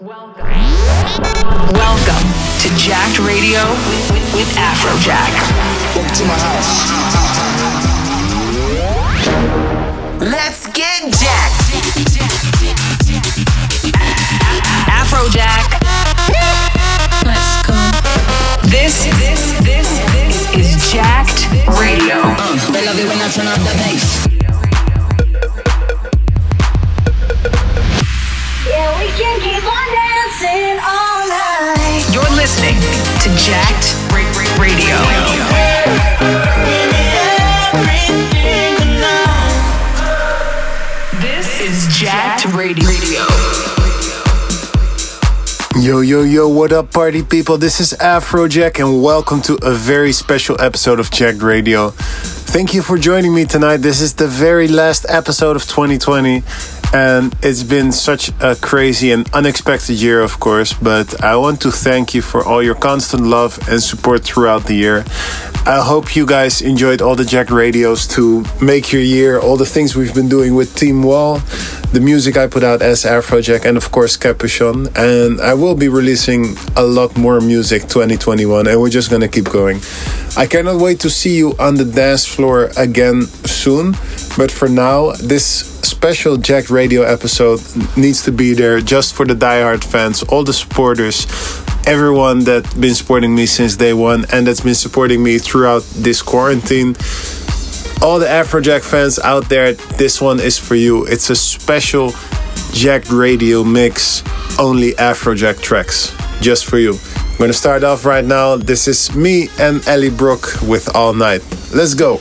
Welcome. Welcome to Jacked Radio with, with, with Afrojack. Welcome to my house. Let's get jacked. Afrojack. Let's go. This, this, this, this is Jacked Radio. Uh, they love it when I turn up the bass. We can keep on dancing all night. You're listening to Jacked Radio. This is Jacked Radio. Yo, yo, yo, what up, party people? This is Afrojack, and welcome to a very special episode of Jacked Radio. Thank you for joining me tonight. This is the very last episode of 2020, and it's been such a crazy and unexpected year, of course. But I want to thank you for all your constant love and support throughout the year. I hope you guys enjoyed all the Jack radios to make your year, all the things we've been doing with Team Wall, the music I put out as Afrojack, and of course Kapuchon. And I will be releasing a lot more music 2021, and we're just gonna keep going. I cannot wait to see you on the dance floor again soon. But for now, this special Jack Radio episode needs to be there just for the diehard fans, all the supporters, everyone that's been supporting me since day one and that's been supporting me throughout this quarantine. All the Afrojack fans out there, this one is for you. It's a special Jack Radio mix, only Afrojack tracks, just for you. I'm gonna start off right now. This is me and Ally Brooke with All Night. Let's go.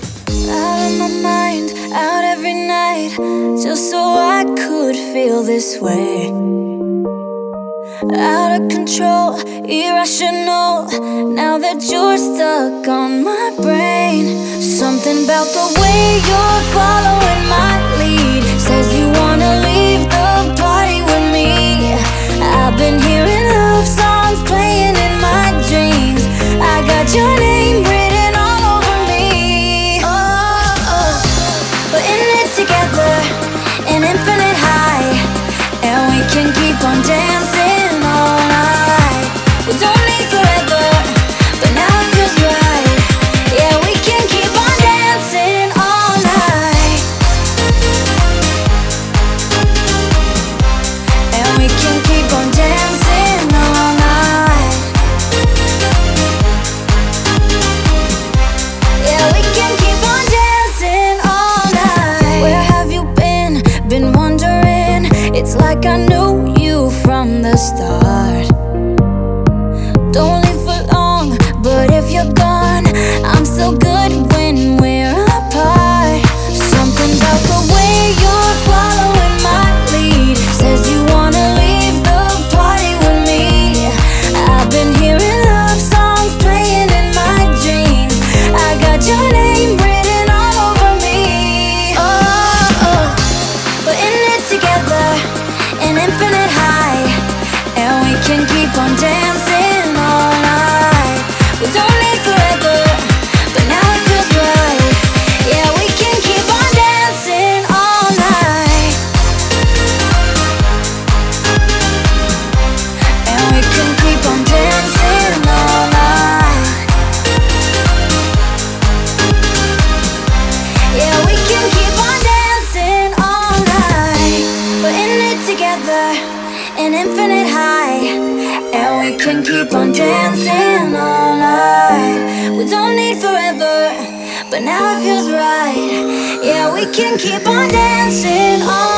Just so I could feel this way. Out of control, irrational. Now that you're stuck on my brain, something about the way you're following my lead says you wanna leave the party with me. I've been hearing love songs playing in my dreams. I got your name keep on dancing all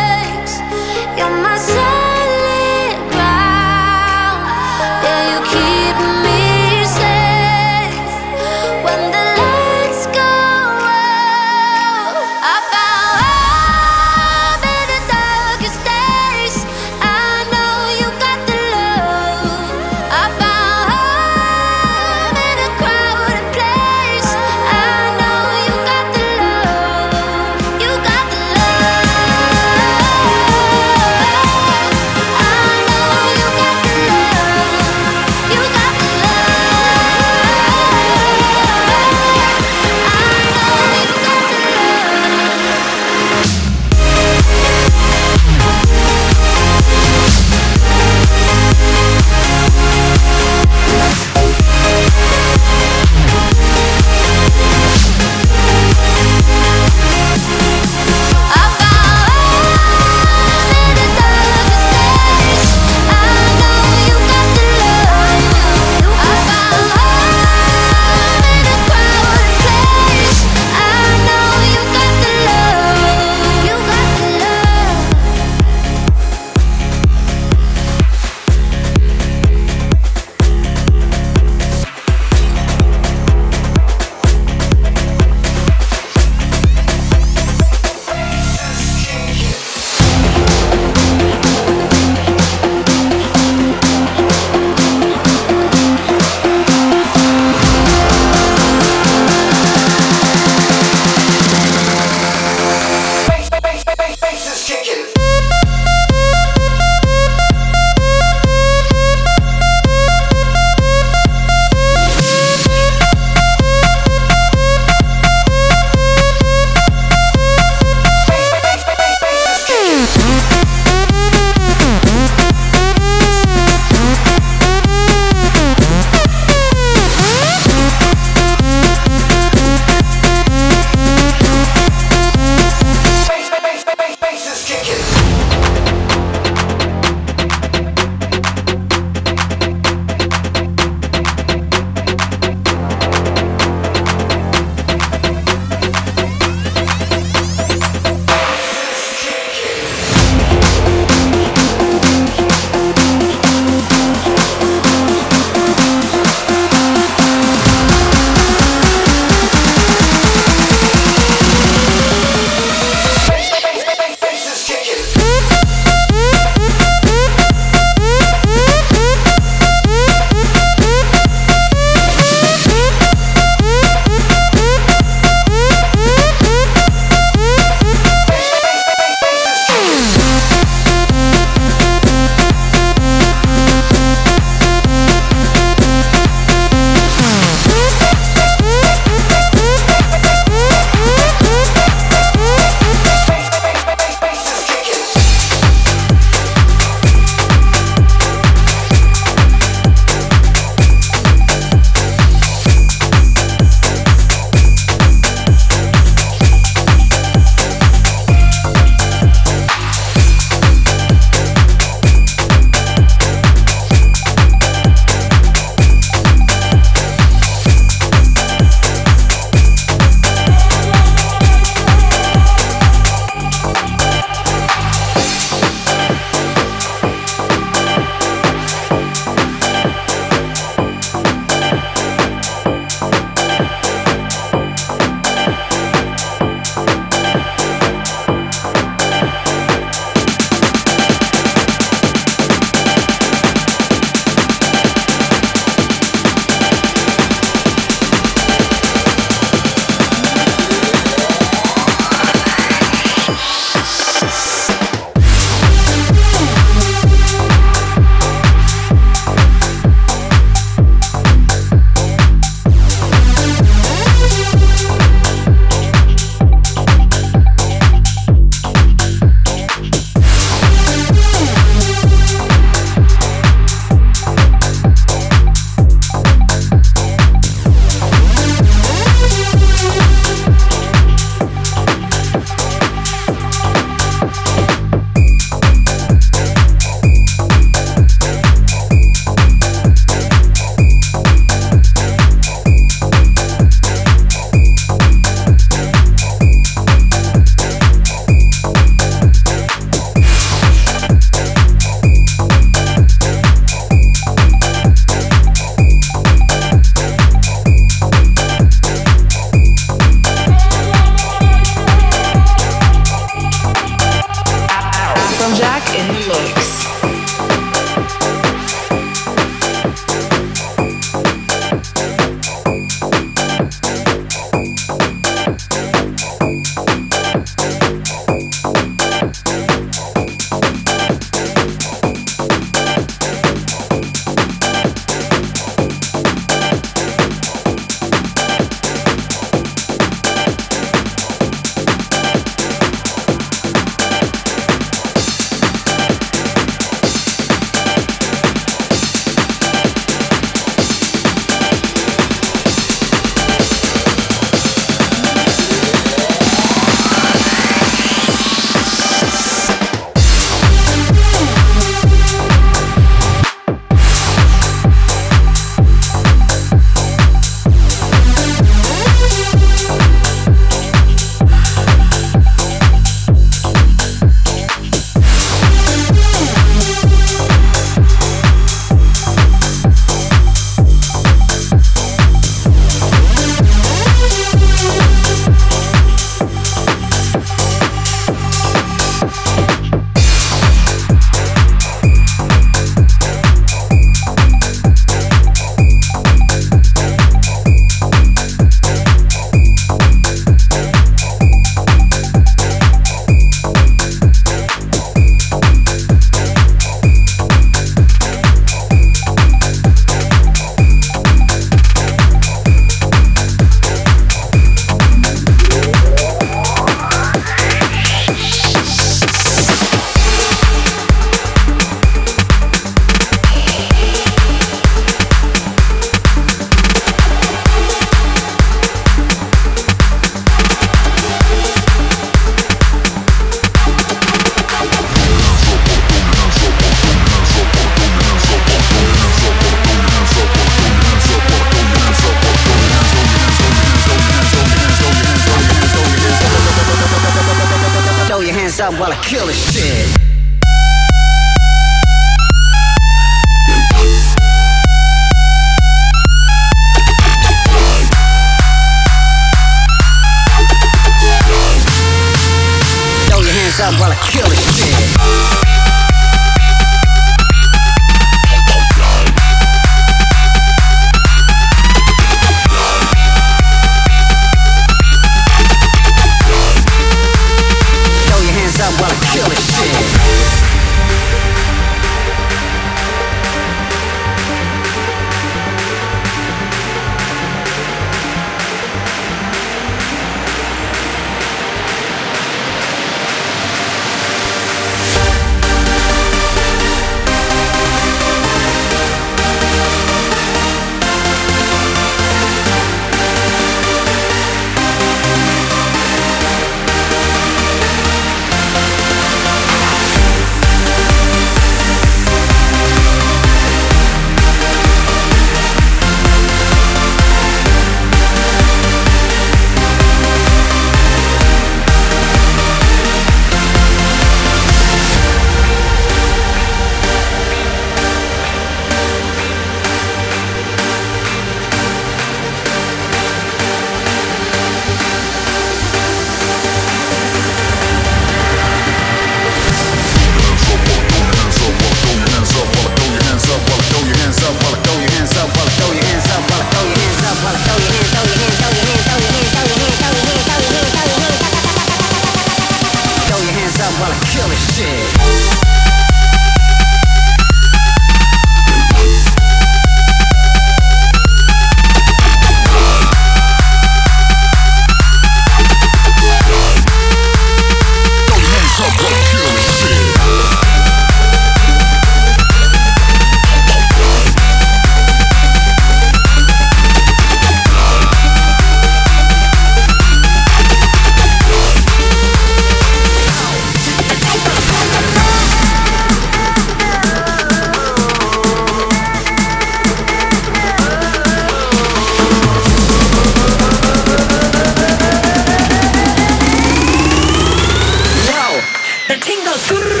スクール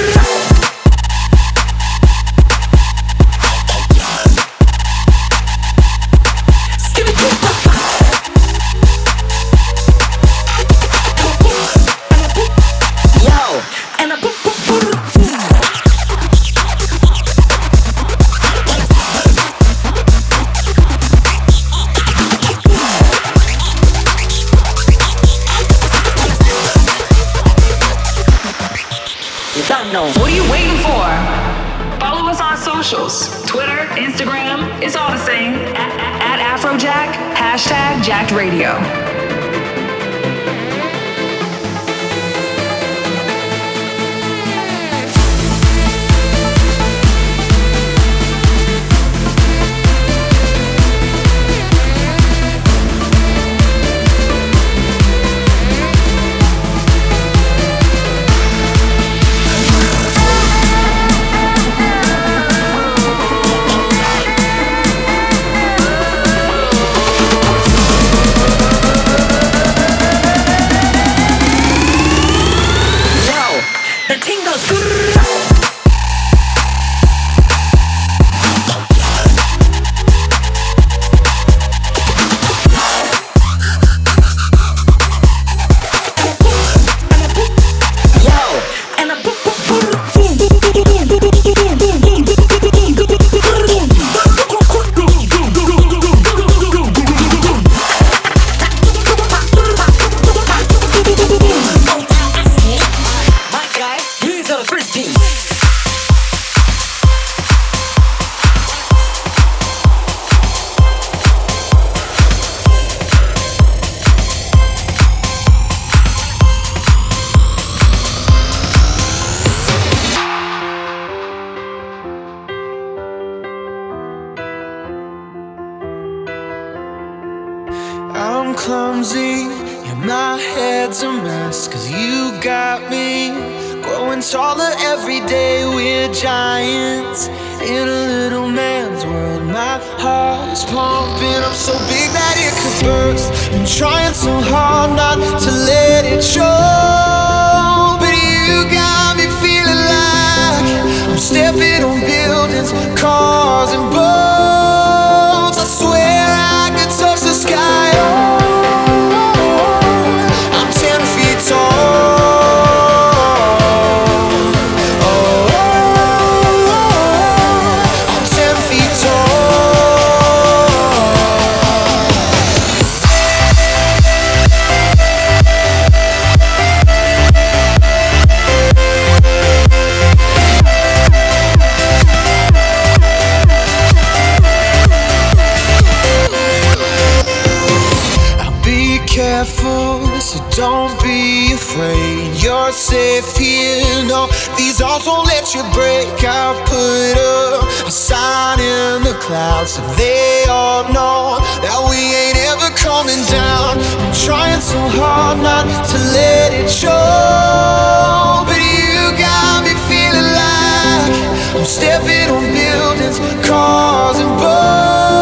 so hard you break. I put up a sign in the clouds so they all know that we ain't ever coming down. I'm trying so hard not to let it show, but you got me feeling like I'm stepping on buildings, cars, and boats.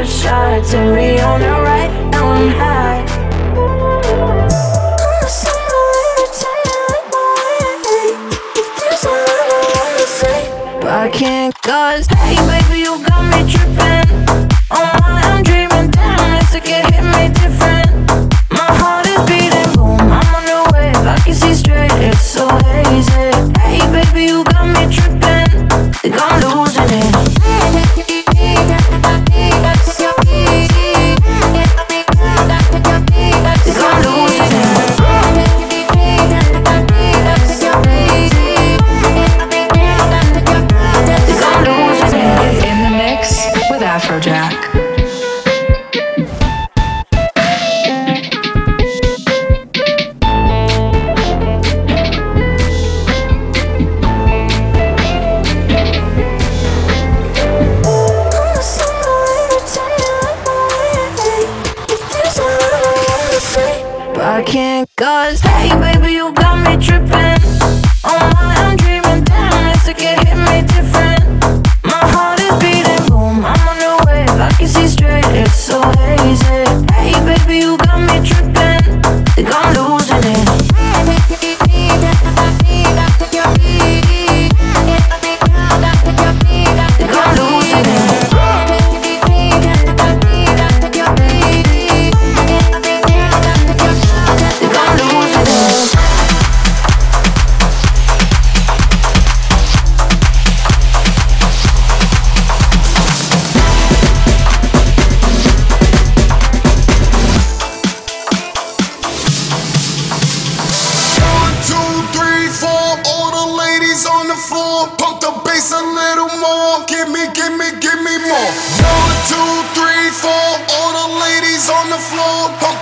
good shots and we on the right now I'm high I can't cause Hey baby, you got me trippin' Oh my, I'm dreaming Damn, it's like it hit me different. My heart is beating Boom, I'm on the wave. I can see straight, it's so hazy. more. One, two, three, four. All the ladies on the floor. Pump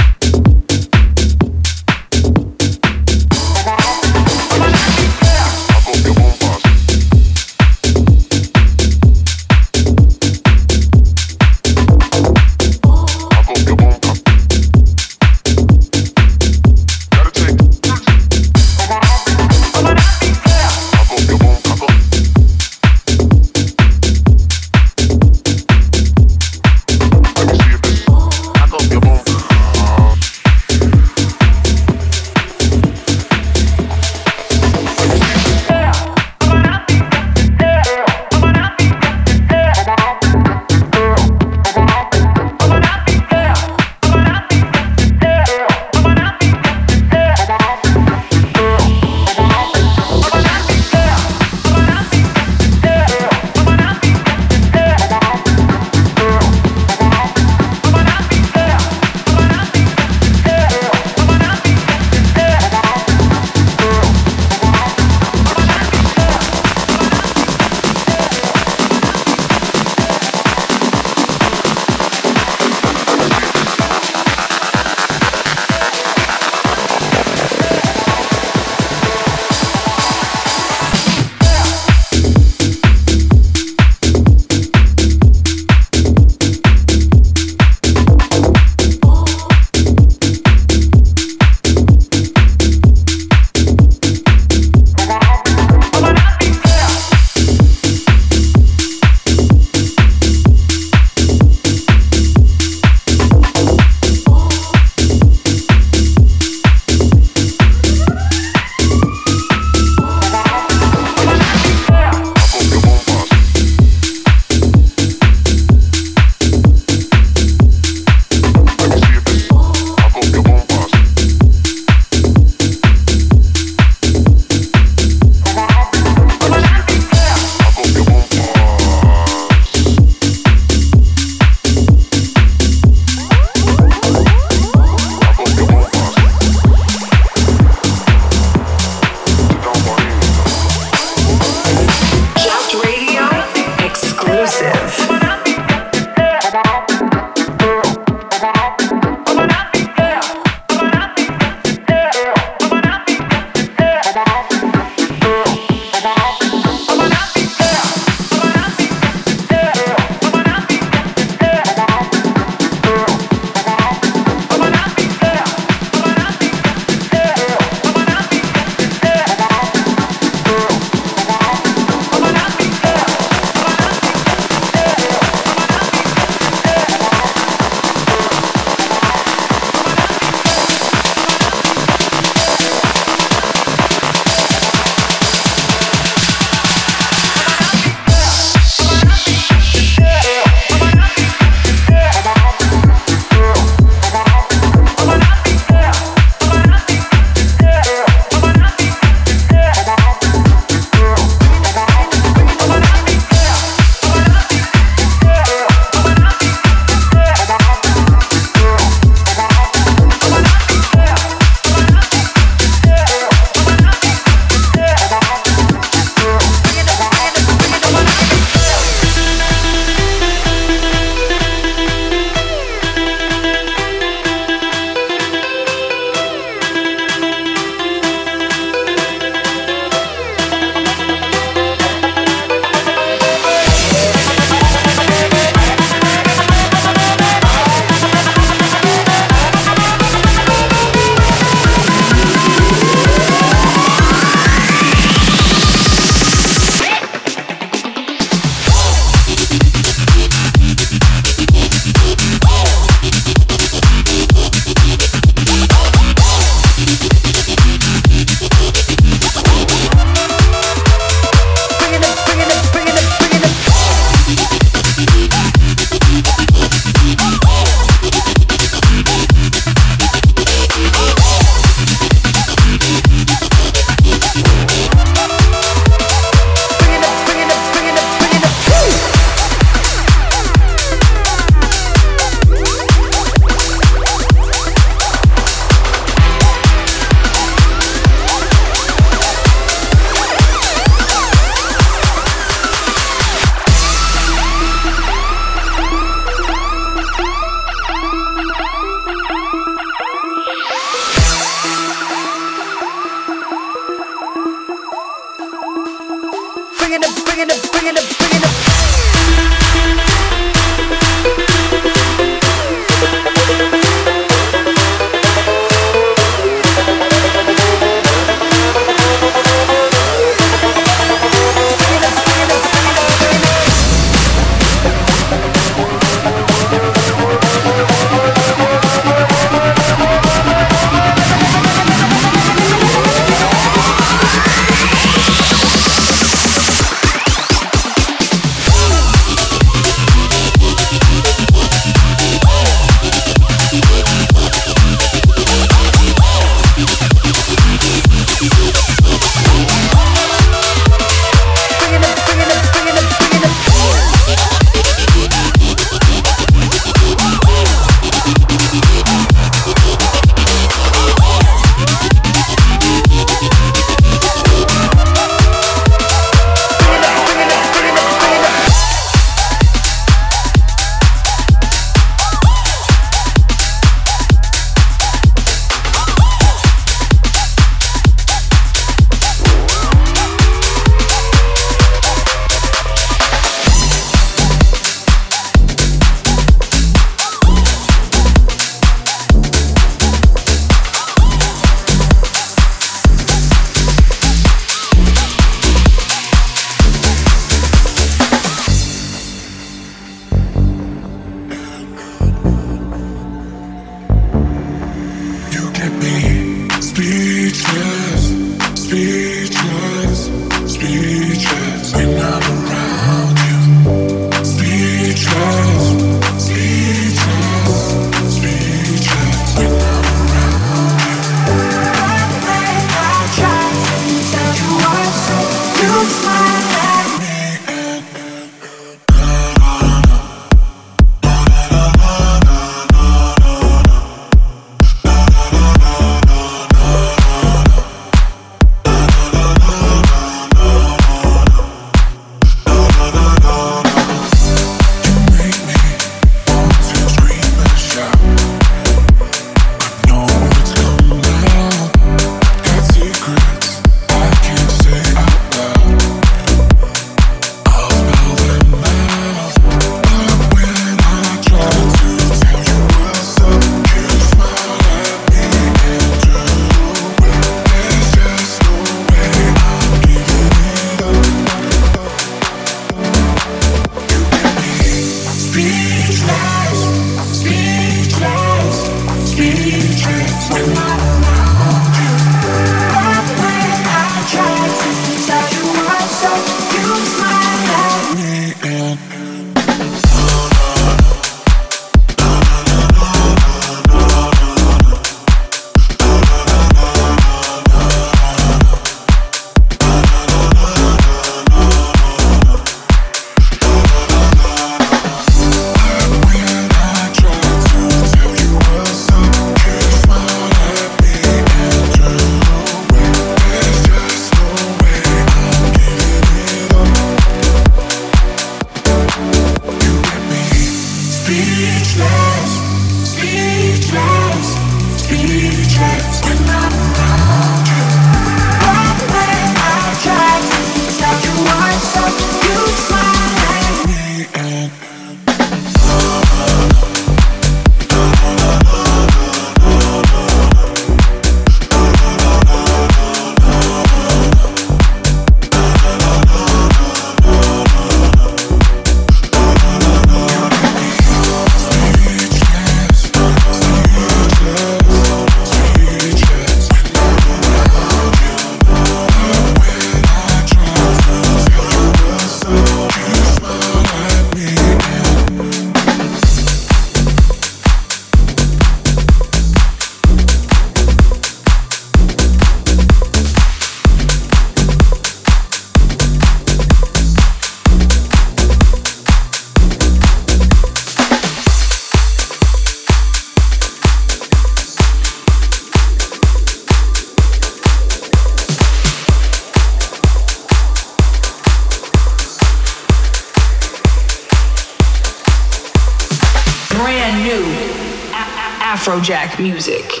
Afrojack music.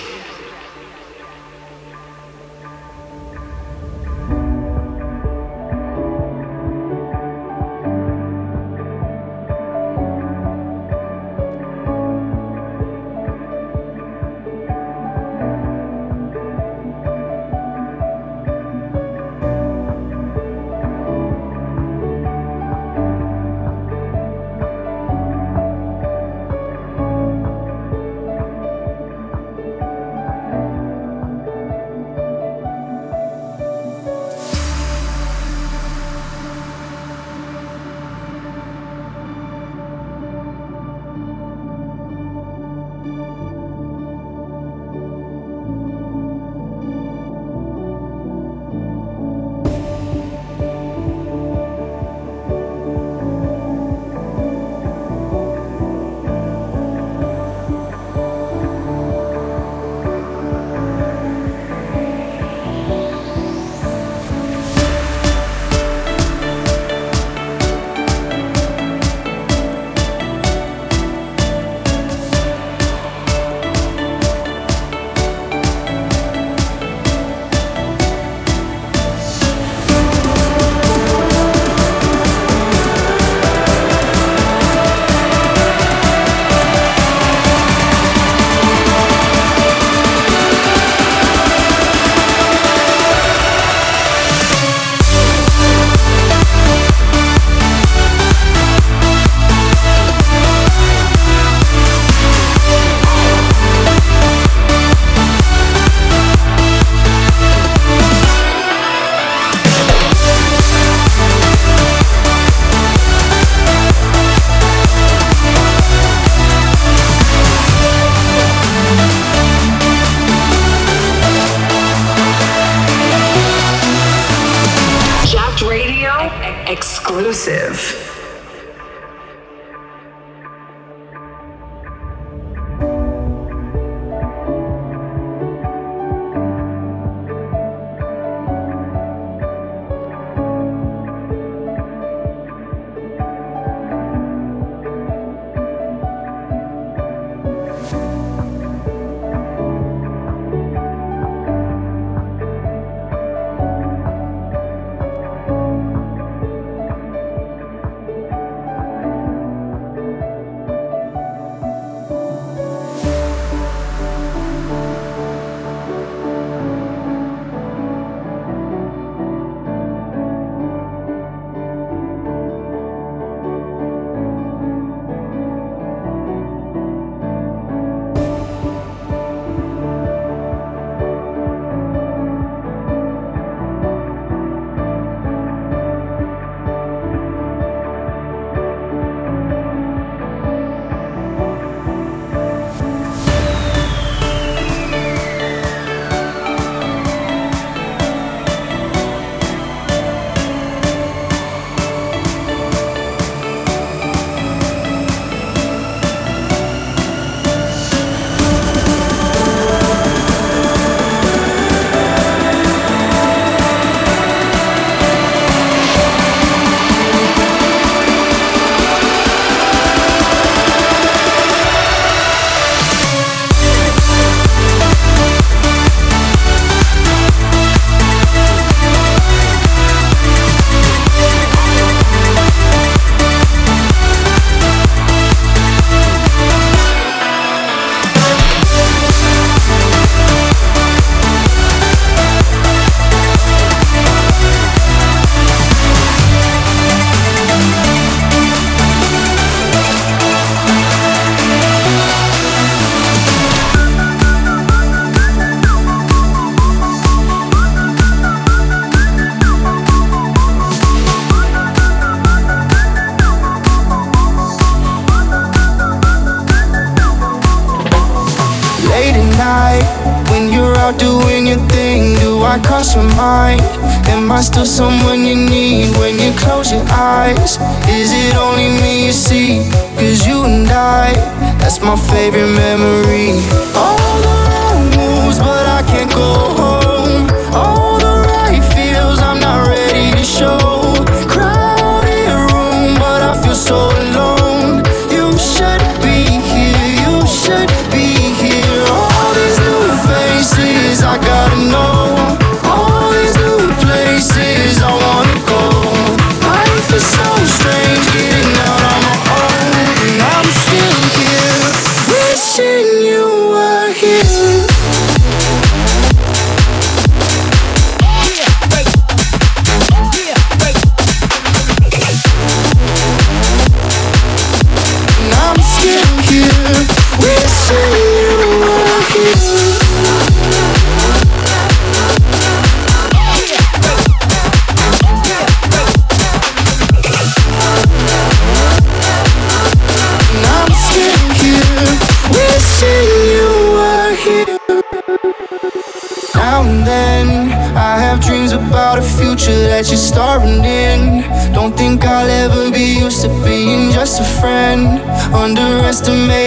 Wishing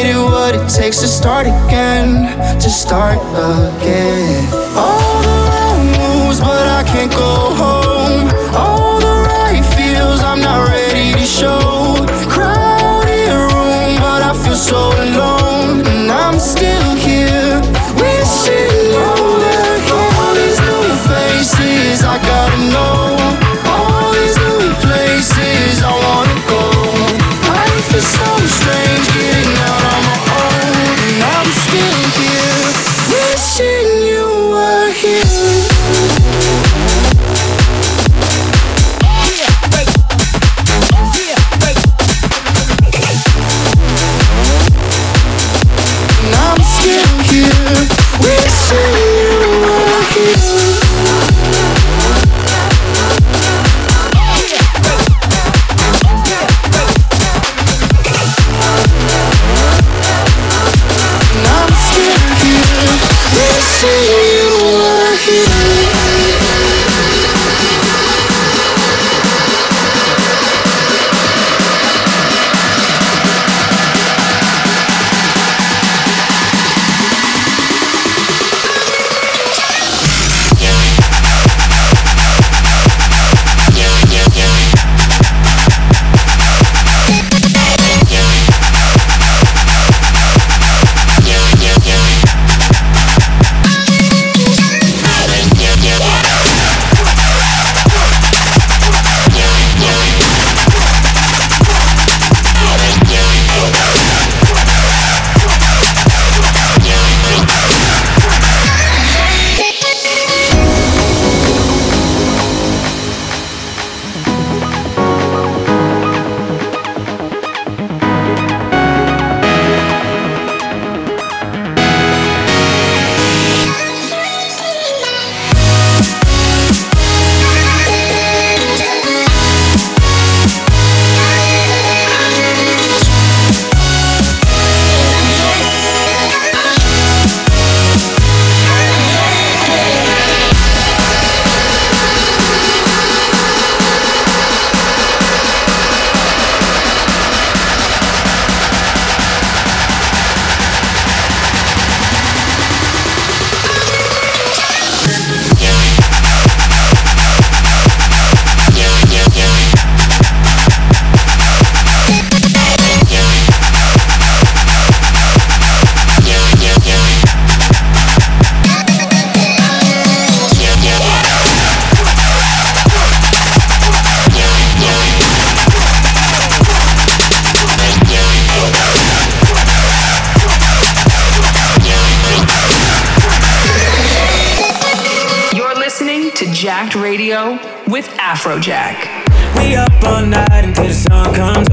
you were here. With Afrojack. We up all night until the sun comes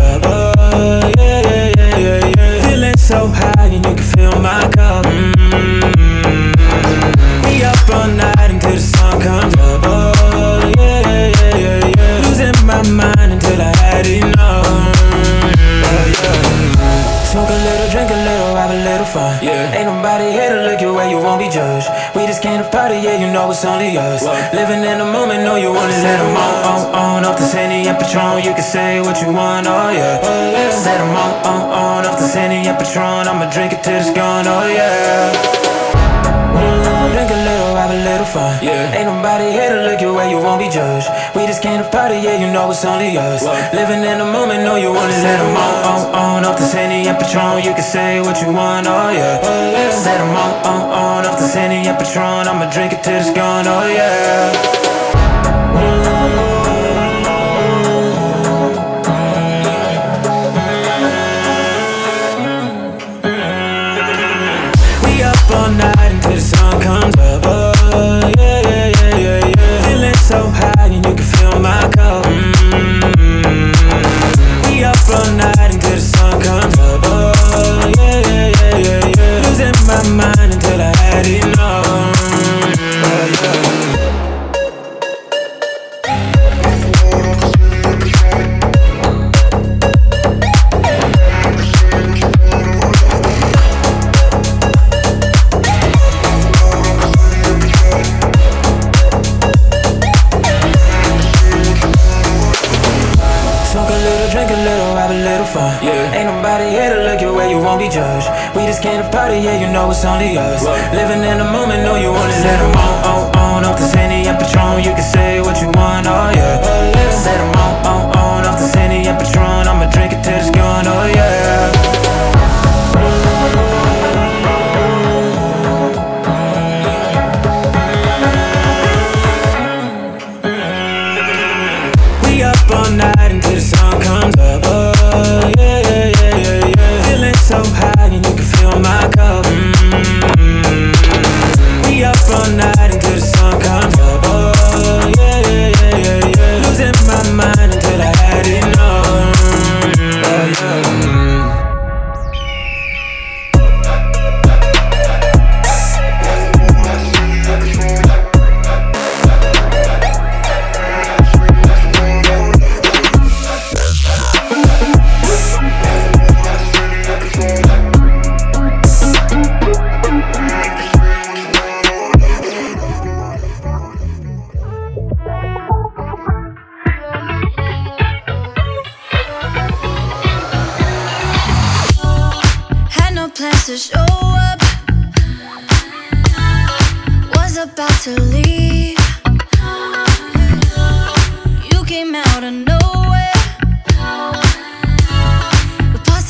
it's only us. Living in the moment, no, you wanna set them on, on, oh, on, oh, off the Sandy and Patron. You can say what you want, oh yeah. Set them on, on, oh, on, off the Sandy and Patron. I'ma drink it till it's gone, oh yeah. Drink a little, have a little fun. Yeah. Ain't nobody here to look your way, you won't be judged. We just came to party, yeah, you know it's only us. What? Living in the moment, know you wanna set them on, on, on, off the Sandy and Patron. You can say what you want, oh yeah. Oh, yeah. Set them on, on, on, off the Sandy and Patron. I'ma drink it till it's gone, oh yeah. Mm.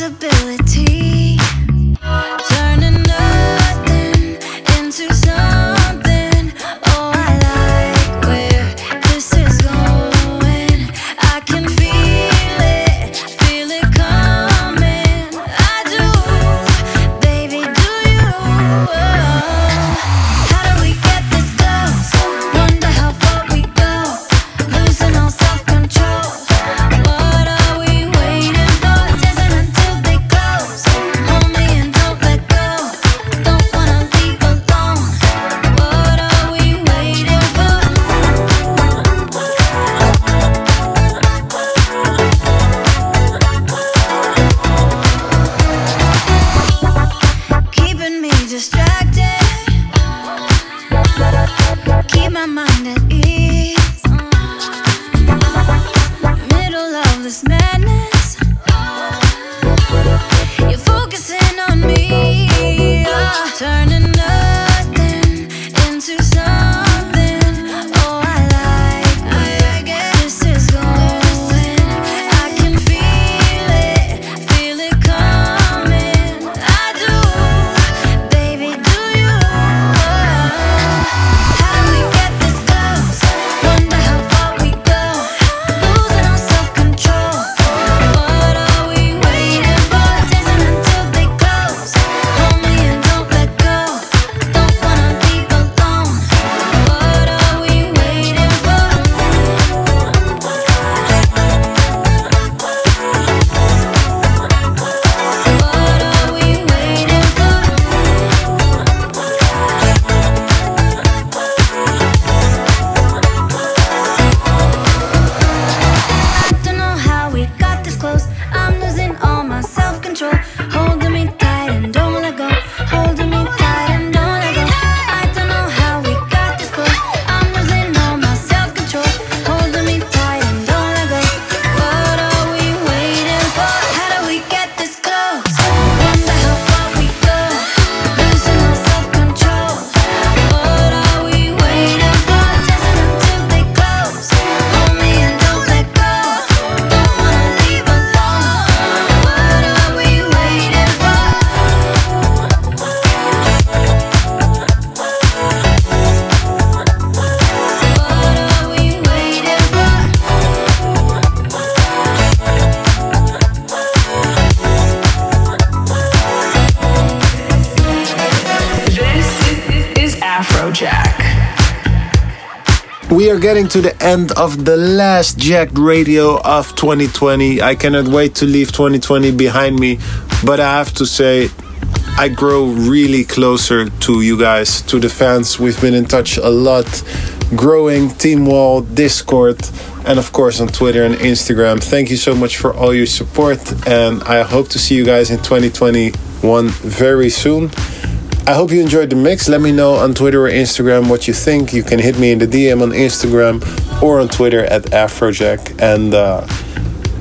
Possibility. Getting to the end of the last Jacked Radio of 2020. I cannot wait to leave 2020 behind me, but I have to say, I grow really closer to you guys, to the fans. We've been in touch a lot, growing Team Wall, Discord, and of course on Twitter and Instagram. Thank you so much for all your support, and I hope to see you guys in 2021 very soon. I hope you enjoyed the mix. Let me know on Twitter or Instagram what you think. You can hit me in the DM on Instagram or on Twitter at Afrojack. And uh,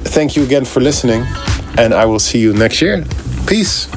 thank you again for listening, and I will see you next year. Peace.